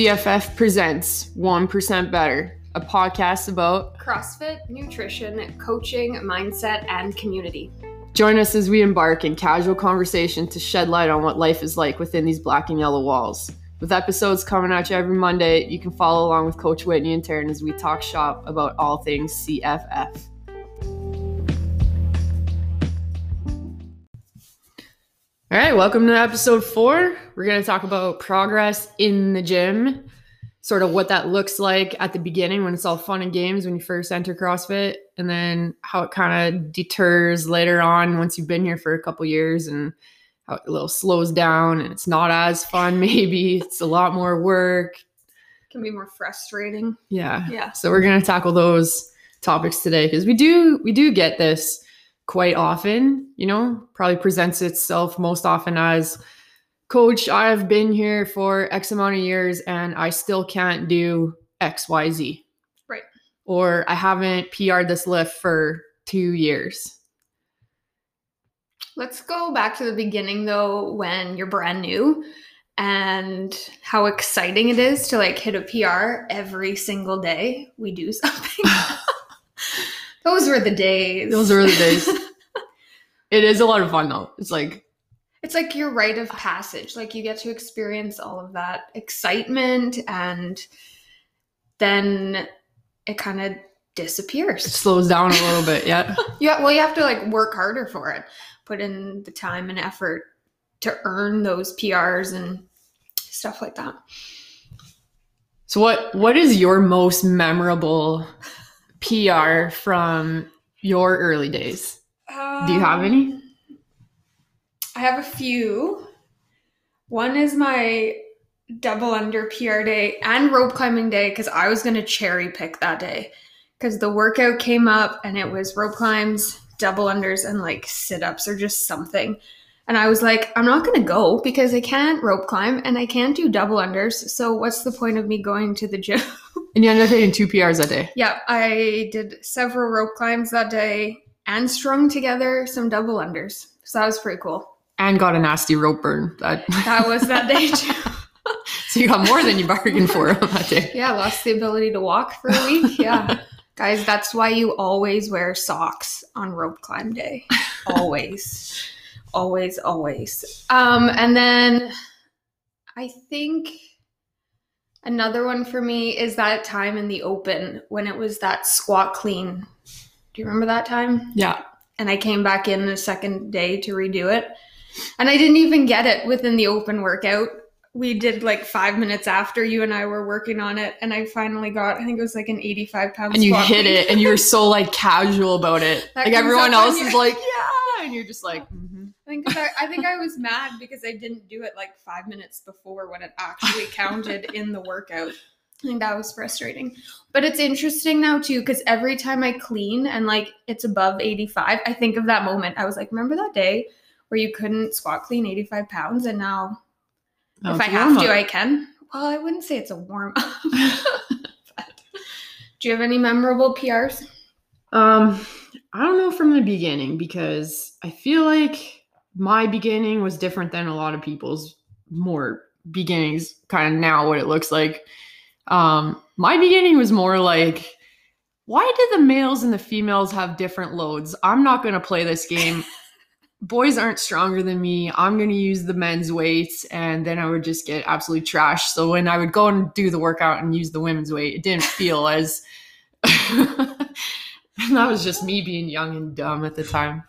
CFF presents 1% Better, a podcast about CrossFit, nutrition, coaching, mindset, and community. Join us as we embark in casual conversation to shed light on what life is like within these black and yellow walls. With episodes coming at you every Monday, you can follow along with Coach Whitney and Taryn as we talk shop about all things CFF. All right, welcome to episode four. We're going to talk about progress in the gym, sort of what that looks like at the beginning when it's all fun and games when you first enter CrossFit, and then how it kind of deters later on once you've been here for a couple years and how it a little slows down and it's not as fun, maybe. It's a lot more work. Can be more frustrating. Yeah. Yeah. So we're going to tackle those topics today because we do we do get this quite often, you know, probably presents itself most often as coach, I've been here for X amount of years and I still can't do XYZ. Right. Or I haven't PR'd this lift for two years. Let's go back to the beginning though, when you're brand new and how exciting it is to like hit a PR every single day. We do something. Those were the days. Those were the days. it is a lot of fun though. It's like it's like your rite of passage. Like you get to experience all of that excitement and then it kind of disappears. it slows down a little bit. Yeah. Yeah, well, you have to like work harder for it, put in the time and effort to earn those PRs and stuff like that. So what what is your most memorable PR from your early days? Do you have any? Um, I have a few. One is my double under PR day and rope climbing day because I was going to cherry pick that day because the workout came up and it was rope climbs, double unders, and like sit ups or just something. And I was like, I'm not going to go because I can't rope climb and I can't do double unders. So what's the point of me going to the gym? And you ended up hitting two PRs that day. yeah, I did several rope climbs that day and strung together some double unders. So that was pretty cool. And got a nasty rope burn. That, That was that day too. so you got more than you bargained for that day. Yeah, lost the ability to walk for a week. Yeah. Guys, that's why you always wear socks on rope climb day. Always. Always, always. Um, and then I think another one for me is that time in the open when it was that squat clean. Do you remember that time? Yeah. and I came back in the second day to redo it. And I didn't even get it within the open workout. We did like five minutes after you and I were working on it, and I finally got, I think it was like an 85 pound And you hit it and you were so like casual about it. That like everyone else your- is like, yeah. And you're just like, mhm. I I, I think I was mad because I didn't do it like five minutes before when it actually counted in the workout. I think that was frustrating. But it's interesting now too, because every time I clean and like it's above 85, I think of that moment. I was like, remember that day where you couldn't squat clean 85 pounds and now Oh, if I have to. I can. Well, I wouldn't say it's a warm up. Do you have any memorable PRs? Um, I don't know from the beginning because I feel like my beginning was different than a lot of people's more beginnings kind of now what it looks like. Um, my beginning was more like why do the males and the females have different loads? I'm not going to play this game. Boys aren't stronger than me. I'm going to use the men's weights and then I would just get absolutely trashed. So when I would go and do the workout and use the women's weight, it didn't feel as and that was just me being young and dumb at the time.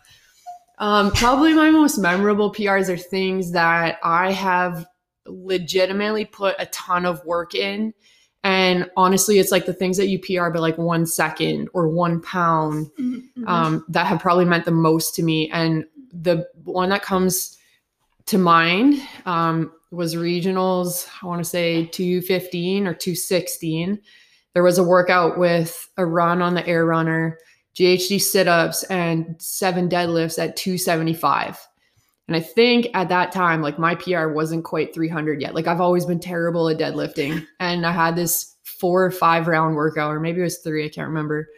Um, probably my most memorable PRs are things that I have legitimately put a ton of work in. And honestly, it's like the things that you PR by like one second or one pound Mm-hmm. um, that have probably meant the most to me. And the one that comes to mind um, was regionals, I want to say 215 or 216. There was a workout with a run on the air runner, GHD sit ups, and seven deadlifts at 275. And I think at that time, like my PR wasn't quite 300 yet. Like I've always been terrible at deadlifting. And I had this four or five round workout, or maybe it was three, I can't remember,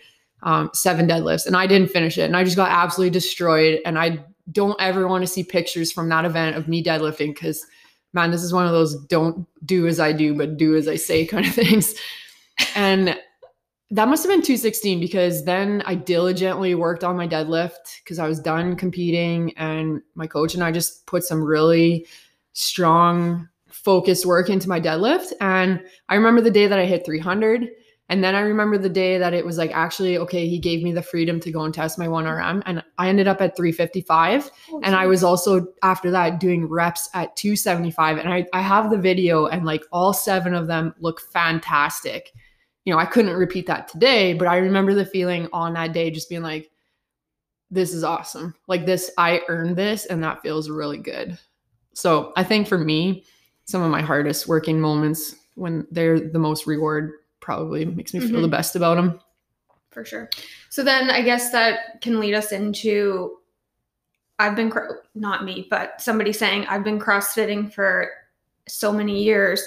um, seven deadlifts. And I didn't finish it. And I just got absolutely destroyed. And I don't ever want to see pictures from that event of me deadlifting because man, this is one of those don't do as I do, but do as I say kind of things. And that must have been 216 because then I diligently worked on my deadlift because I was done competing and my coach and I just put some really strong focused work into my deadlift. And I remember the day that I hit 300 and then I remember the day that it was like actually okay he gave me the freedom to go and test my 1RM and I ended up at 355 Oh, and I was also after that doing reps at 275 and I I have the video and like all seven of them look fantastic you know, I couldn't repeat that today, but I remember the feeling on that day just being like, this is awesome. Like this, I earned this, and that feels really good. So I think for me, some of my hardest working moments when they're the most reward probably makes me feel the mm-hmm. best about them. for sure. So then I guess that can lead us into I've been not me, but somebody saying I've been CrossFitting for so many years.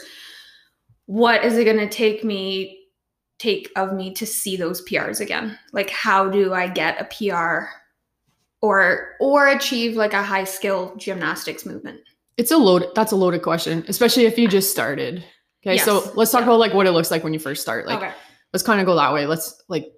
What is it going to take me take of me to see those PRs again? Like how do I get a PR or or achieve like a high skill gymnastics movement? It's a load. That's a loaded question, especially if you just started. Okay, so let's talk Yeah. about like what it looks like when you first start. Like, okay. let's kind of go that way. Let's like,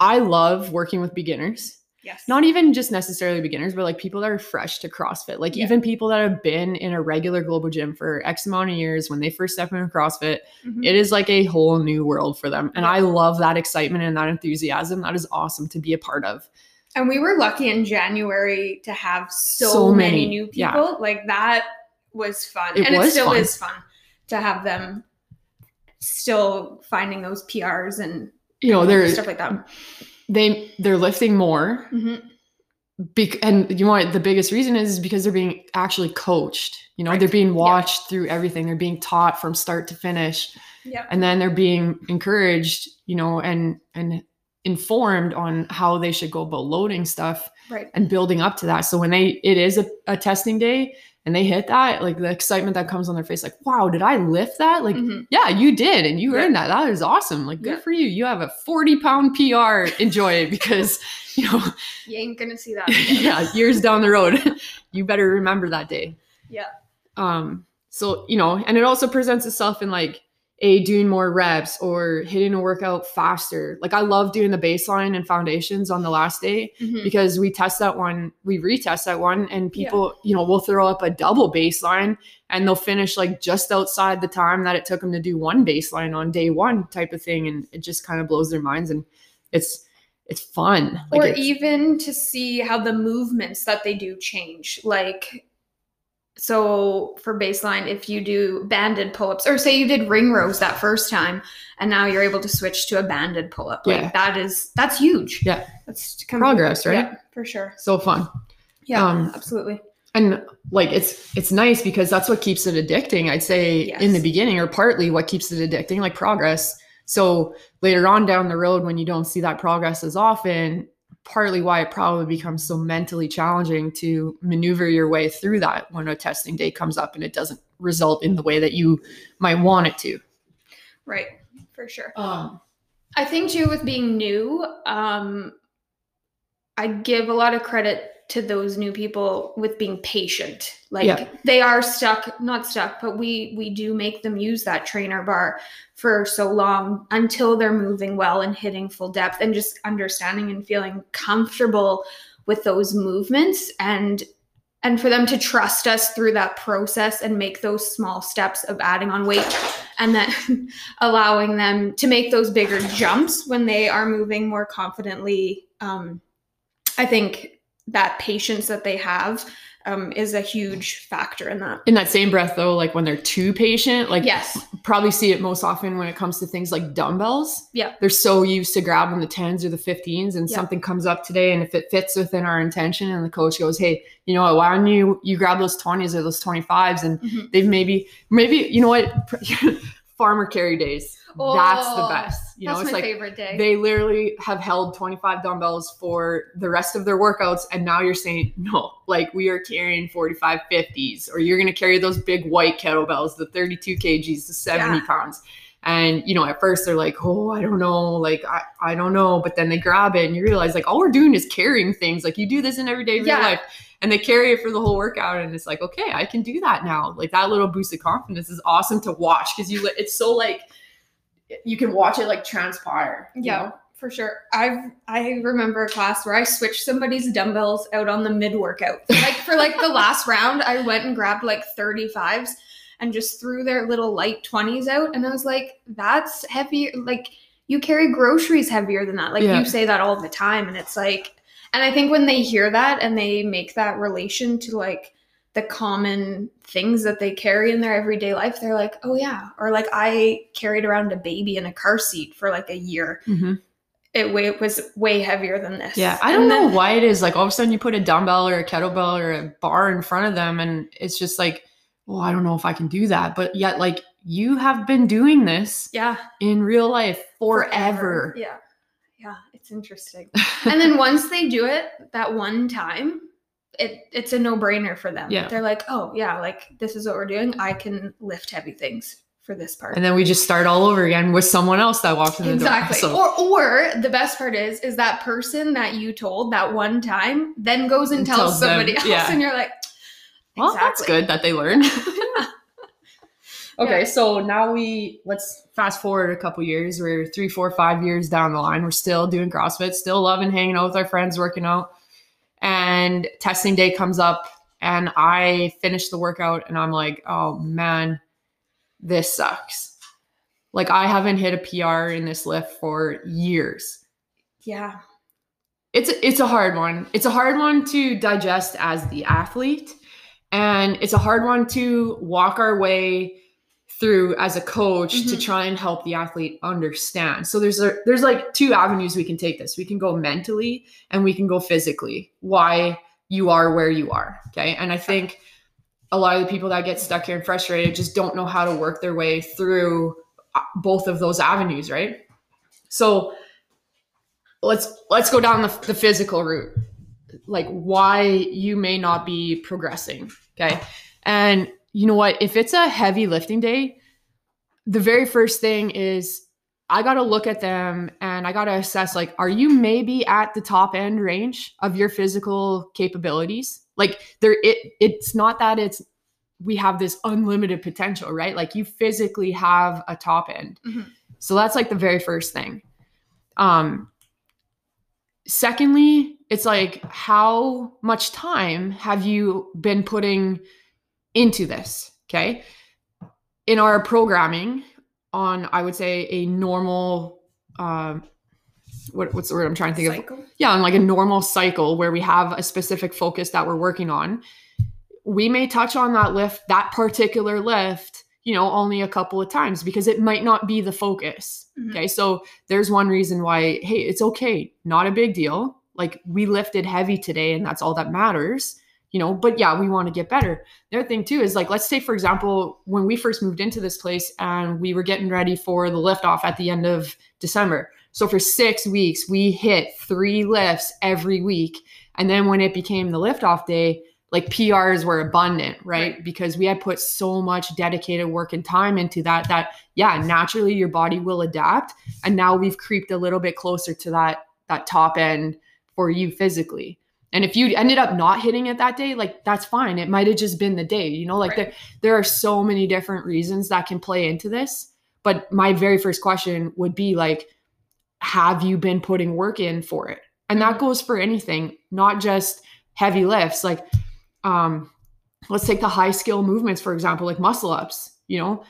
I love working with beginners. Yes. not even just necessarily beginners, but like people that are fresh to CrossFit. Like Yeah. even people that have been in a regular globo gym for X amount of years when they first step into CrossFit, Mhm. it is like a whole new world for them. And Yeah. I love that excitement and that enthusiasm. That is awesome to be a part of. And we were lucky in January to have so, So many, many, new yeah. people. Like that was fun. It and it still fun. is fun to have them still finding those PRs and You know, they're stuff like that. They they're lifting more. Mhm. Bec- and you know what the biggest reason is, is because they're being actually coached. You know, Right. they're being Yeah. watched through everything. They're being taught from start to finish. Yeah. and then they're being encouraged you know and and informed on how they should go about loading stuff Right. and building up to that so when they it is a, a testing day and they hit that like the excitement that comes on their face like wow did i lift that like Mhm. yeah you did and you Yeah. earned that that is awesome like good Yeah. for you you have a 40 pound pr enjoy it because you know You ain't gonna see that. yeah years down the road you better remember that day Yeah. um so you know and it also presents itself in like a doing more reps or hitting a workout faster like i love doing the baseline and foundations on the last day Mhm. because we test that one we retest that one and people you know will throw up a double baseline and they'll finish like just outside the time that it took them to do one baseline on day one type of thing and it just kind of blows their minds and it's it's fun like or it's- even to see how the movements that they do change. Like, so for baseline, if you do banded pull ups, or say you did ring rows that first time, and now you're able to switch to a banded pull up, like that is that's huge. Yeah. that's Progress, right? Yeah, for sure. so fun Yeah, Um, absolutely. and like it's it's nice because that's what keeps it addicting i'd say in the beginning or partly what keeps it addicting like progress so later on down the road when you don't see that progress as often partly why it probably becomes so mentally challenging to maneuver your way through that when a testing day comes up and it doesn't result in the way that you might want it to Right, for sure. um, I think too with being new, um, I give a lot of credit to those new people with being patient. Like Yeah. they are stuck, not stuck, but we we do make them use that trainer bar for so long until they're moving well and hitting full depth and just understanding and feeling comfortable with those movements and and for them to trust us through that process and make those small steps of adding on weight and then allowing them to make those bigger jumps when they are moving more confidently um, i think that patience that they have um, is a huge factor in that in that same breath though like when they're too patient like yes probably see it most often when it comes to things like dumbbells. Yeah. They're so used to grabbing the 10s or the 15s and Yeah. something comes up today and if it fits within our intention and the coach goes, "Hey, you know what? Why don't you you grab those 20s or those 25s and Mhm. they've maybe maybe you know what farmer carry days. That's the Oh, best. You know, it's my like favorite day they literally have held 25 dumbbells for the rest of their workouts and now you're saying no like we are carrying 45 50s or you're going to carry those big white kettlebells the 32 kgs the 70 Yeah. pounds And you know, at first they're like, "Oh, I don't know, like I, I don't know," but then they grab it and you realize like all we're doing is carrying things. Like you do this in everyday real Yeah. life, and they carry it for the whole workout, and it's like, okay, I can do that now. Like that little boost of confidence is awesome to watch because you, it's so like you can watch it like transpire. you Yeah, know? for sure. I've I remember a class where I switched somebody's dumbbells out on the mid workout. Like for like the last round, I went and grabbed like 35s and just threw their little light 20s out. And I was like, that's heavy. Like you carry groceries heavier than that. Like Yeah. you say that all the time. And it's like, and I think when they hear that and they make that relation to like the common things that they carry in their everyday life, they're like, oh yeah. Or like I carried around a baby in a car seat for like a year Mhm. it way was way heavier than this. Yeah, I don't then- know why it is. Like all of a sudden, you put a dumbbell or a kettlebell or a bar in front of them, and it's just like, well, I don't know if I can do that. But yet, like you have been doing this Yeah, in real life forever. Yeah, yeah, it's interesting. and then once they do it that one time, it it's a no brainer for them. Yeah. they're like, oh yeah, like this is what we're doing. I can lift heavy things for this part. and then we just start all over again with someone else that walks in the Exactly. door. So, Or or the best part is is that person that you told that one time then goes and And tells, tells them, somebody else yeah. and you're like well, that's good that they learn. okay, Yeah. so now we let's fast forward a couple years. We're three, four, five years down the line. We're still doing CrossFit, still loving hanging out with our friends, working out. And testing day comes up, and I finish the workout, and I'm like, oh man, this sucks. Like I haven't hit a PR in this lift for years. Yeah. It's it's a hard one. It's a hard one to digest as the athlete, and it's a hard one to walk our way through as a coach to Mhm. try and help the athlete understand. So there's a there's like two avenues we can take this. We can go mentally and we can go physically. Why you are where you are, okay? And I think a lot of the people that get stuck here and frustrated just don't know how to work their way through uh, both of those avenues, right? So let's let's go down the, the physical route like why you may not be progressing okay? And you know what? If it's a heavy lifting day the very first thing is i got to look at them and i got to assess like are you maybe at the top end range of your physical capabilities? Like there it it's not that it's we have this unlimited potential right? Like you physically have a top end. Mhm. so that's like the very first thing. Um secondly it's like how much time have you been putting into this okay? In our programming on i would say a normal um what, what's the word i'm trying to think of? Cycle. yeah, on like a normal cycle where we have a specific focus that we're working on, we may touch on that lift, that particular lift, you know, only a couple of times because it might not be the focus. Mhm. Okay. So there's one reason why, hey, it's okay. Not a big deal. Like we lifted heavy today and that's all that matters, you know, but yeah, we want to get better. The other thing too is like, let's say, for example, when we first moved into this place and we were getting ready for the lift off at the end of December. So for six weeks, we hit three lifts every week. And then when it became the lift off day, like PRs were abundant, right? Right. Because we had put so much dedicated work and time into that, that yeah, naturally your body will adapt. And now we've creeped a little bit closer to that that top end for you physically. And if you ended up not hitting it that day, like that's fine. It might have just been the day, you know, like Right. there, there are so many different reasons that can play into this. But my very first question would be like, have you been putting work in for it? And that Mhm. goes for anything, not just heavy lifts. Like, um, let's take the high skill movements, for example, like muscle ups. You know,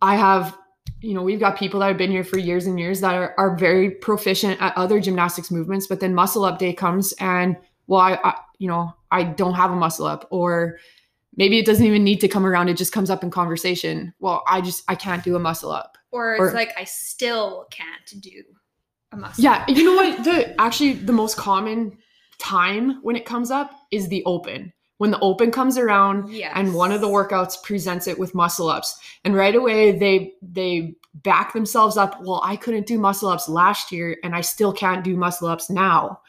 I have, you know, we've got people that have been here for years and years that are, are very proficient at other gymnastics movements, but then muscle up day comes and, well, I, I, you know, I don't have a muscle up, or maybe it doesn't even need to come around. It just comes up in conversation. Well, I just, I can't do a muscle up. Or it's Or- like I still can't do a muscle. Yeah, you know what? The actually the most common time when it comes up is the open. When the open comes around Yes. and one of the workouts presents it with muscle ups and right away they they back themselves up, well, I couldn't do muscle ups last year and I still can't do muscle ups now.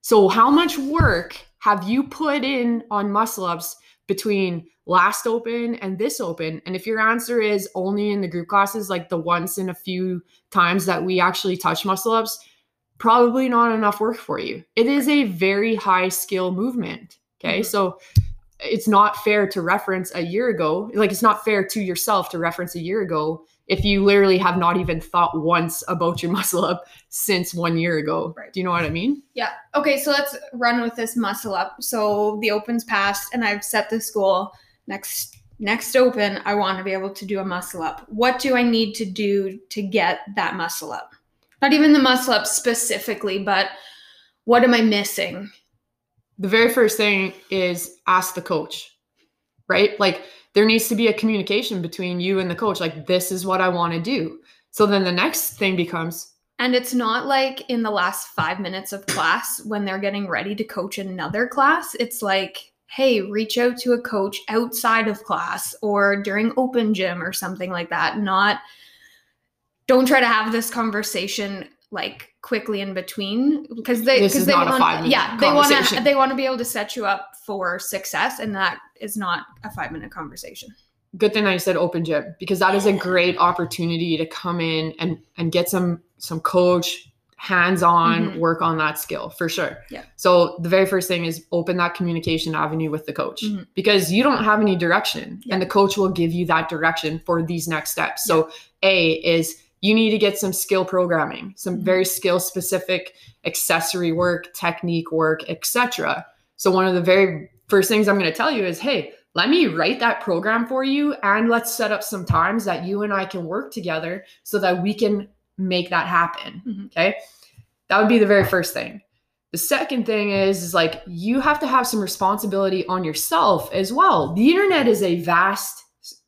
So how much work have you put in on muscle ups between last open and this open? And if your answer is only in the group classes, like the once in a few times that we actually touch muscle ups, probably not enough work for you. It is a very high skill movement. Okay. Mm-hmm. So it's not fair to reference a year ago. Like it's not fair to yourself to reference a year ago if you literally have not even thought once about your muscle up since one year ago. Right. Do you know what I mean? Yeah. Okay, so let's run with this muscle up. So the open's passed and I've set this goal. Next next open, I want to be able to do a muscle up. What do I need to do to get that muscle up? Not even the muscle up specifically, but what am I missing? The very first thing is ask the coach. Right? Like there needs to be a communication between you and the coach like this is what i want to do so then the next thing becomes and it's not like in the last five minutes of class when they're getting ready to coach another class it's like hey reach out to a coach outside of class or during open gym or something like that not don't try to have this conversation like quickly in between because they because they want yeah they want to they want to be able to set you up for success and that is not a five minute conversation good thing i said open gym because that is a great opportunity to come in and and get some some coach hands-on mm-hmm. work on that skill for sure yeah so the very first thing is open that communication avenue with the coach mm-hmm. because you don't have any direction yeah. and the coach will give you that direction for these next steps so yeah. a is you need to get some skill programming, some mm-hmm. very skill specific accessory work, technique work, etc. So one of the very first things I'm going to tell you is, hey, let me write that program for you and let's set up some times that you and I can work together so that we can make that happen. Mm-hmm. Okay? That would be the very first thing. The second thing is, is like you have to have some responsibility on yourself as well. The internet is a vast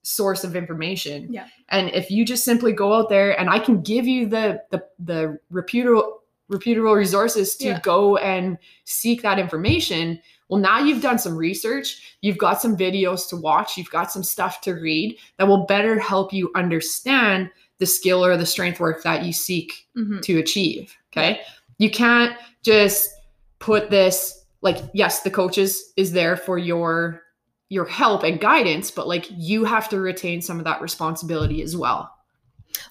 source of information. Yeah. And if you just simply go out there and I can give you the the the reputable reputable resources to yeah. go and seek that information, well now you've done some research, you've got some videos to watch, you've got some stuff to read that will better help you understand the skill or the strength work that you seek mm-hmm. to achieve, okay? You can't just put this like yes, the coaches is there for your your help and guidance, but like you have to retain some of that responsibility as well.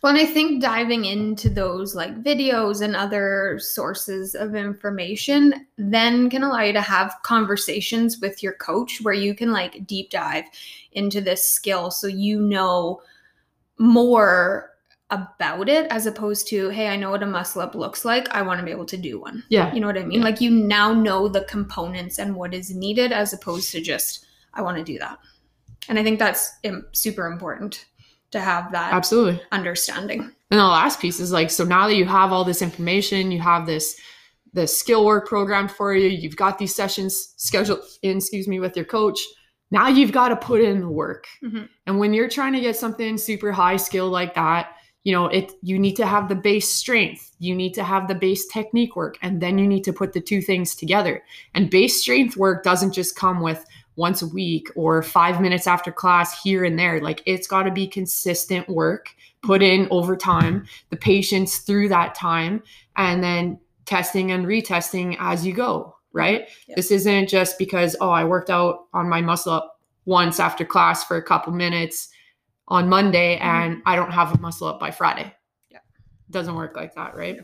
Well, and I think diving into those like videos and other sources of information then can allow you to have conversations with your coach where you can like deep dive into this skill so you know more about it as opposed to hey i know what a muscle up looks like i want to be able to do one yeah you know what i mean yeah. like you now know the components and what is needed as opposed to just I want to do that. And I think that's super important to have that absolutely understanding. And the last piece is like, so now that you have all this information, you have this the skill work program for you, you've got these sessions scheduled in, excuse me, with your coach. Now you've got to put in the work. Mm-hmm. And when you're trying to get something super high skill like that, you know, it you need to have the base strength, you need to have the base technique work, and then you need to put the two things together. And base strength work doesn't just come with once a week or five minutes after class here and there. Like it's got to be consistent work put in over time, the patience through that time, and then testing and retesting as you go, right? Yep. This isn't just because, oh, I worked out on my muscle up once after class for a couple minutes on Monday mm-hmm. and I don't have a muscle up by Friday. Yeah. Doesn't work like that, right?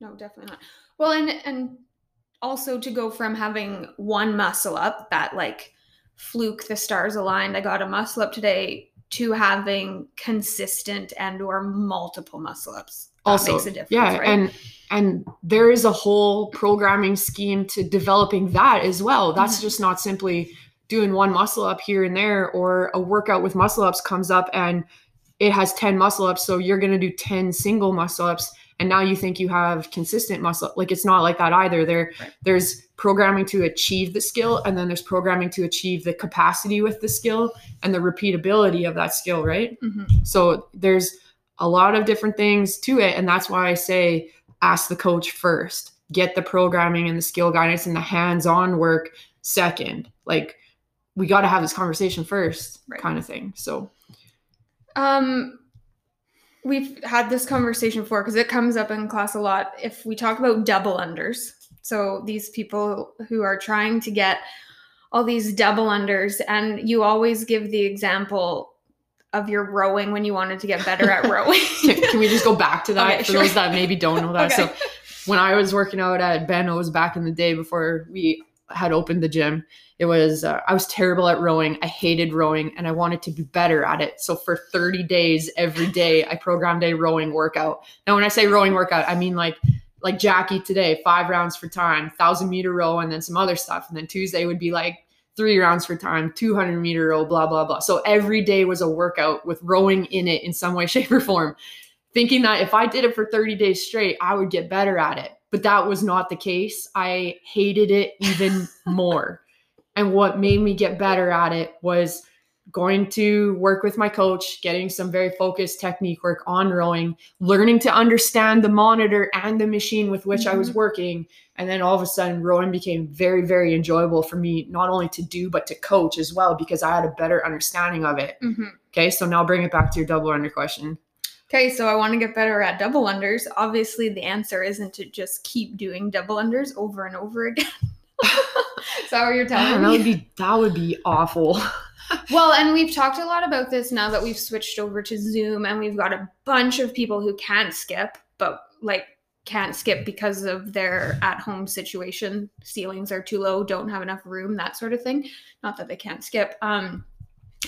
No, no definitely not. Well, and and also to go from having one muscle up that like fluke the stars aligned i got a muscle up today to having consistent and or multiple muscle ups that also makes a difference yeah right? and and there is a whole programming scheme to developing that as well that's mm-hmm. just not simply doing one muscle up here and there or a workout with muscle ups comes up and it has 10 muscle ups so you're going to do 10 single muscle ups and now you think you have consistent muscle like it's not like that either there right. there's programming to achieve the skill and then there's programming to achieve the capacity with the skill and the repeatability of that skill right mm-hmm. so there's a lot of different things to it and that's why i say ask the coach first get the programming and the skill guidance and the hands-on work second like we got to have this conversation first right. kind of thing so um we've had this conversation before because it comes up in class a lot if we talk about double unders So these people who are trying to get all these double unders, and you always give the example of your rowing when you wanted to get better at rowing. Can we just go back to that Okay, for sure. those that maybe don't know that? Okay. So when I was working out at Ben O's back in the day before we had opened the gym, it was uh, I was terrible at rowing. I hated rowing and I wanted to be better at it. So for 30 days every day I programmed a rowing workout. Now when I say rowing workout, I mean like like Jackie today, 5 rounds for time, 1000 meter row and then some other stuff and then Tuesday would be like three rounds for time, 200 meter row, blah, blah, blah. So every day was a workout with rowing in it in some way, shape, or form, thinking that if I did it for 30 days straight, I would get better at it. But that was not the case. I hated it even more. And what made me get better at it was going to work with my coach, getting some very focused technique work on rowing, learning to understand the monitor and the machine with which I was working. And then all of a sudden, rowing became very, very enjoyable for me, not only to do, but to coach as well, because I had a better understanding of it. Mhm. Okay. So now bring it back to your double under question. Okay, so I want to get better at double unders. Obviously, the answer isn't to just keep doing double unders over and over again. Is that what you're telling that me? would be that would be awful. Well, and we've talked a lot about this now that we've switched over to Zoom and we've got a bunch of people who can't skip, but like can't skip because of their at home situation. Ceilings are too low, don't have enough room, that sort of thing. Not that they can't skip. Um,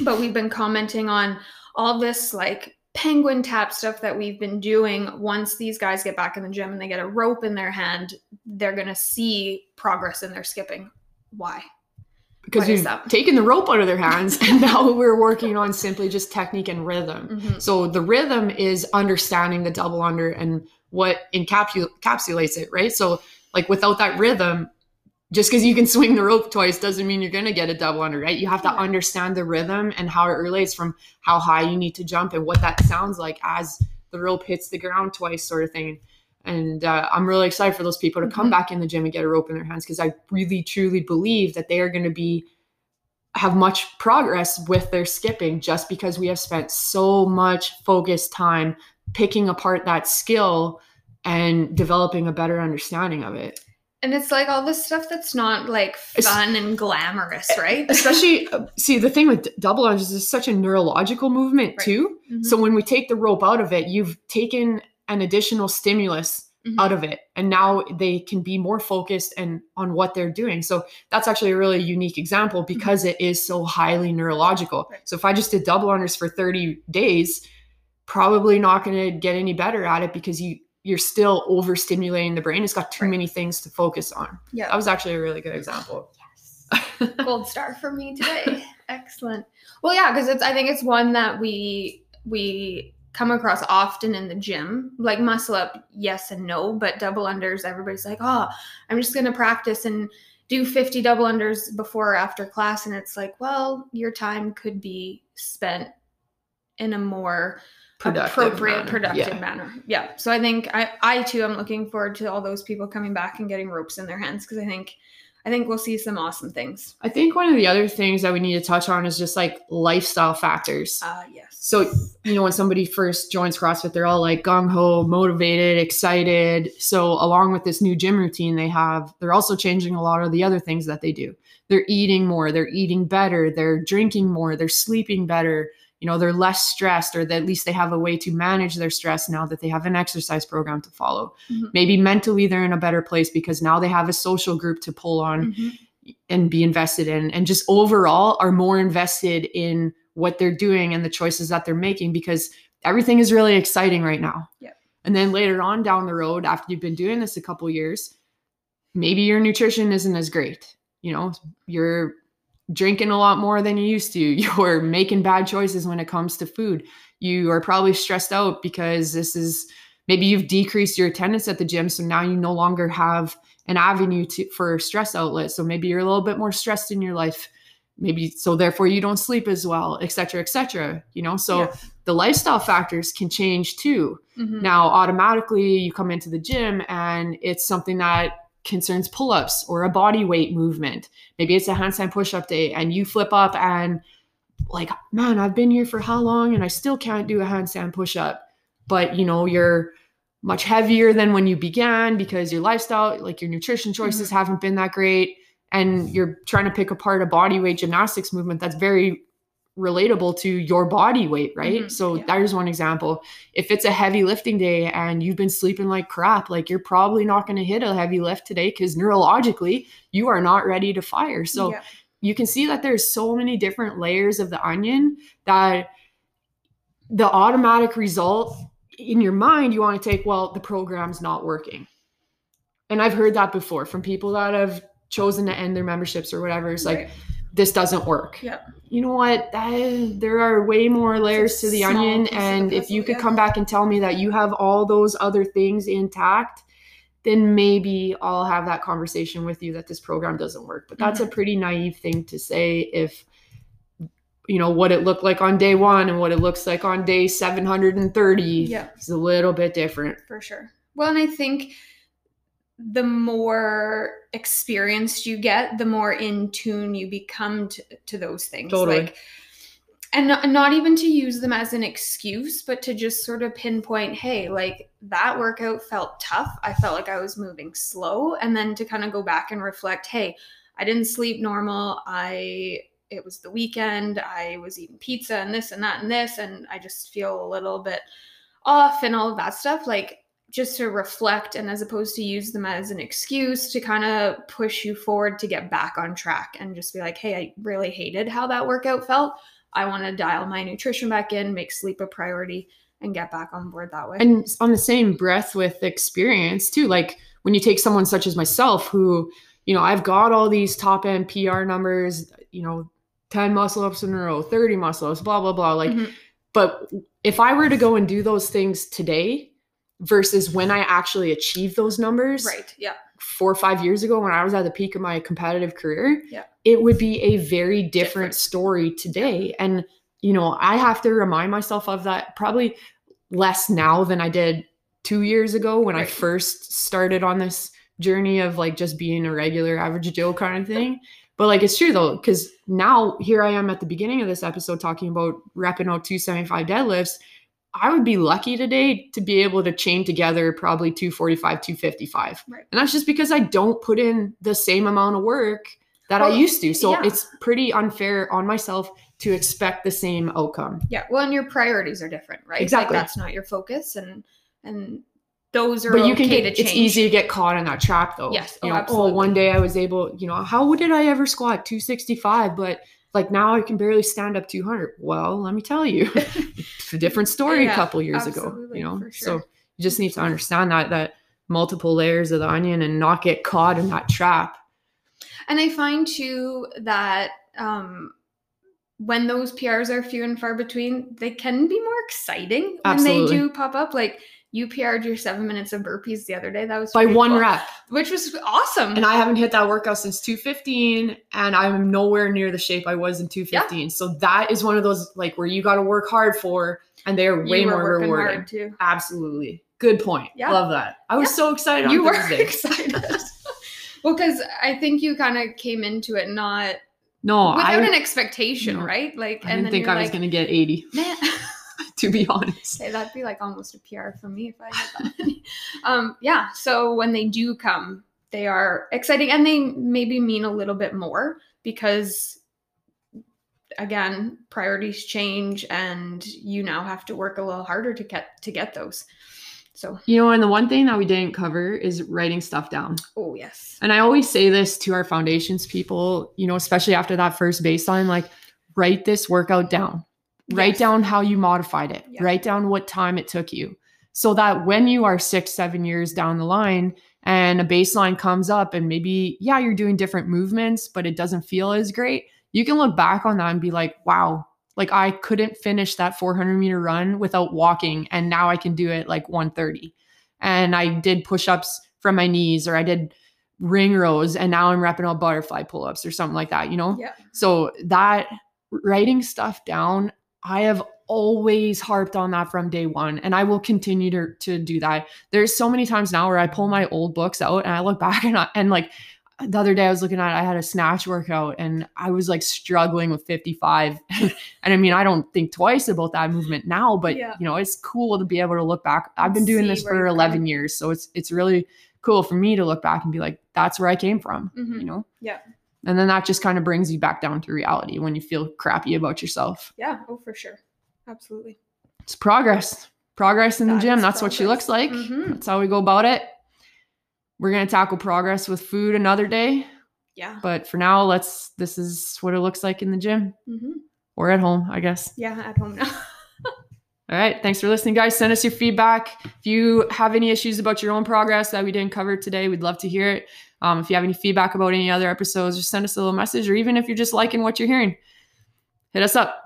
but we've been commenting on all this like penguin tap stuff that we've been doing. Once these guys get back in the gym and they get a rope in their hand, they're going to see progress in their skipping. Why? because What is we've that? taken the rope out of their hands and now we're working on simply just technique and rhythm. Mhm. So the rhythm is understanding the double under and what encapsulates it, right? So like without that rhythm, just because you can swing the rope twice doesn't mean you're going to get a double under, right? You have to Yeah. understand the rhythm and how it relates from how high you need to jump and what that sounds like as the rope hits the ground twice, sort of thing. And uh, I'm really excited for those people to come Mhm. back in the gym and get a rope in their hands because I really truly believe that they are going to be have much progress with their skipping just because we have spent so much focused time picking apart that skill and developing a better understanding of it. And it's like all this stuff that's not like It's- fun and glamorous, right? Especially, uh, see, the thing with double lunges is such a neurological movement Right. too. Mhm. So when we take the rope out of it, you've taken an additional stimulus Mhm. out of it and now they can be more focused and on what they're doing so that's actually a really unique example because it is so highly neurological Mm-hmm. Right. so if i just did double unders for 30 days probably not going to get any better at it because you you're still overstimulating the brain it's got too Right. many things to focus on yeah. that was actually a really good example Yes. Gold star for me today. Excellent. Well, yeah, because it's I think it's one that we we come across often in the gym. Like muscle up, yes and no, but double unders, everybody's like, oh, I'm just gonna practice and do 50 double unders before or after class. And it's like, well, your time could be spent in a more Productive appropriate manner. productive Yeah. manner yeah so i think i i too am looking forward to all those people coming back and getting ropes in their hands because i think i think we'll see some awesome things i think one of the other things that we need to touch on is just like lifestyle factors uh yes So, you know, when somebody first joins CrossFit, they're all like gung ho, motivated, excited. So, along with this new gym routine they have, they're also changing a lot of the other things that they do. They're eating more, they're eating better, they're drinking more, they're sleeping better. You know, they're less stressed, or that at least they have a way to manage their stress now that they have an exercise program to follow. Mhm. Maybe mentally they're in a better place because now they have a social group to pull on Mhm. and be invested in and just overall are more invested in what they're doing and the choices that they're making because everything is really exciting right now. Yeah. And then later on down the road after you've been doing this a couple years, maybe your nutrition isn't as great. You know, you're drinking a lot more than you used to. You're making bad choices when it comes to food. You are probably stressed out because this is maybe you've decreased your attendance at the gym so now you no longer have an avenue to for stress outlet so maybe you're a little bit more stressed in your life maybe so therefore you don't sleep as well et cetera et cetera you know so the lifestyle factors can change too Mhm. now automatically you come into the gym and it's something that concerns pull-ups or a body weight movement maybe it's a handstand push-up day and you flip up and like man i've been here for how long and i still can't do a handstand push-up but you know you're much heavier than when you began because your lifestyle, like your nutrition choices, Mm-hmm. haven't been that great. And you're trying to pick apart a body weight gymnastics movement that's very relatable to your body weight, right? Mhm. So Yeah. there's one example. If it's a heavy lifting day and you've been sleeping like crap, like you're probably not going to hit a heavy lift today because neurologically you are not ready to fire. So Yeah. you can see that there's so many different layers of the onion that the automatic result in your mind you want to take well the program's not working and i've heard that before from people that have chosen to end their memberships or whatever it's like this doesn't work Yep. You know what that, there are way more layers to the onion piece of the and if you could yeah. come back and tell me that you have all those other things intact then maybe i'll have that conversation with you that this program doesn't work but that's a mm-hmm. pretty naive thing to say if you know what it looked like on day one and what it looks like on day 730 Yeah. is a little bit different for sure. Well, and I think the more experienced you get, the more in tune you become to, to those things. Totally. Like, and not, not even to use them as an excuse, but to just sort of pinpoint, hey, like that workout felt tough. I felt like I was moving slow. And then to kind of go back and reflect, hey, I didn't sleep normal. I it was the weekend. I was eating pizza and this and that and this, and I just feel a little bit off and all of that stuff. Like just to reflect and as opposed to use them as an excuse to kind of push you forward to get back on track and just be like, hey, I really hated how that workout felt. I want to dial my nutrition back in, make sleep a priority, and get back on board that way. and on the same breath with experience too like when you take someone such as myself who you know i've got all these top end pr numbers you know 10 muscle ups in a row 30 muscle ups blah blah blah like Mhm. but if i were to go and do those things today versus when i actually achieved those numbers right. Yeah. four or five years ago when I was at the peak of my competitive career, Yeah. it would be a very different, Different. story today. And, you know, I have to remind myself of that probably less now than I did two years ago when I first started on this journey of like just being a regular average Joe kind of thing. But like it's true though, because now here I am at the beginning of this episode talking about repping out 275 deadlifts. I would be lucky today to be able to chain together probably 245, 255. Right. And that's just because I don't put in the same amount of work that I used to. So yeah. it's pretty unfair on myself to expect the same outcome. Yeah. Well, and your priorities are different, right? Exactly. Like that's not your focus, and and those are But you okay can get to change. it's easy to get caught in that trap though. Yes. You Oh, know, oh, absolutely. oh, one day I was able, you know, how did I ever squat 265? But like now I can barely stand up 200. Well, let me tell you, a different story a couple years ago. You know, for so you just need to understand that that multiple layers of the onion and not get caught in that trap. And I find too that um, when those PRs are few and far between, they can be more exciting when Absolutely. they do pop up. Like you PR'd your seven minutes of burpees the other day. That was By one cool, rep. which was awesome. And I haven't hit that workout since 215 and I'm nowhere near the shape I was in 215. So that is one of those like where you got to work hard for and they are way were more rewarding. too. Absolutely. Good point. Yeah. Love that. I was Yeah. so excited You were Thursday. excited. well, because I think you kind of came into it not No, without I, an expectation, no. right? Like, I didn't think I was going to get 80, man. to be honest. Hey, that'd be like almost a PR for me if I had that um, yeah. So when they do come, they are exciting and they maybe mean a little bit more because again, priorities change and you now have to work a little harder to get to get those. So You know, and the one thing that we didn't cover is writing stuff down. oh yes. And I always say this to our foundations people, you know, especially after that first baseline, like write this workout down. Write Yes. down how you modified it. Yeah. Write down what time it took you. So that when you are six, seven years down the line and a baseline comes up and maybe, yeah, you're doing different movements, but it doesn't feel as great, you can look back on that and be like, wow, like I couldn't finish that 400 meter run without walking. And now I can do it like 130. And I did push ups from my knees or I did ring rows and now I'm repping out butterfly pull ups or something like that, you know? Yeah. So that writing stuff down, I have always harped on that from day one and I will continue to, to do that. There's so many times now where I pull my old books out and I look back and, I, and like the other day I was looking at I had a snatch workout and I was like struggling with 55. and I mean, I don't think twice about that movement now, but Yeah. you know, it's cool to be able to look back. I've been doing See this for 11 come. years, so it's it's really cool for me to look back and be like that's where I came from, Mhm. you know. Yeah. And then that just kind of brings you back down to reality when you feel crappy about yourself. Yeah. Oh, for sure. Absolutely. It's progress. Progress in the gym. That's what she looks like. progress. Mhm. That's how we go about it. We're going to tackle progress with food another day. Yeah. But for now, let's, this is what it looks like in the gym hmm or at home, I guess. Yeah. At home now. All right. Thanks for listening, guys. Send us your feedback. If you have any issues about your own progress that we didn't cover today, we'd love to hear it. Um, if you have any feedback about any other episodes, just send us a little message, or even if you're just liking what you're hearing, hit us up.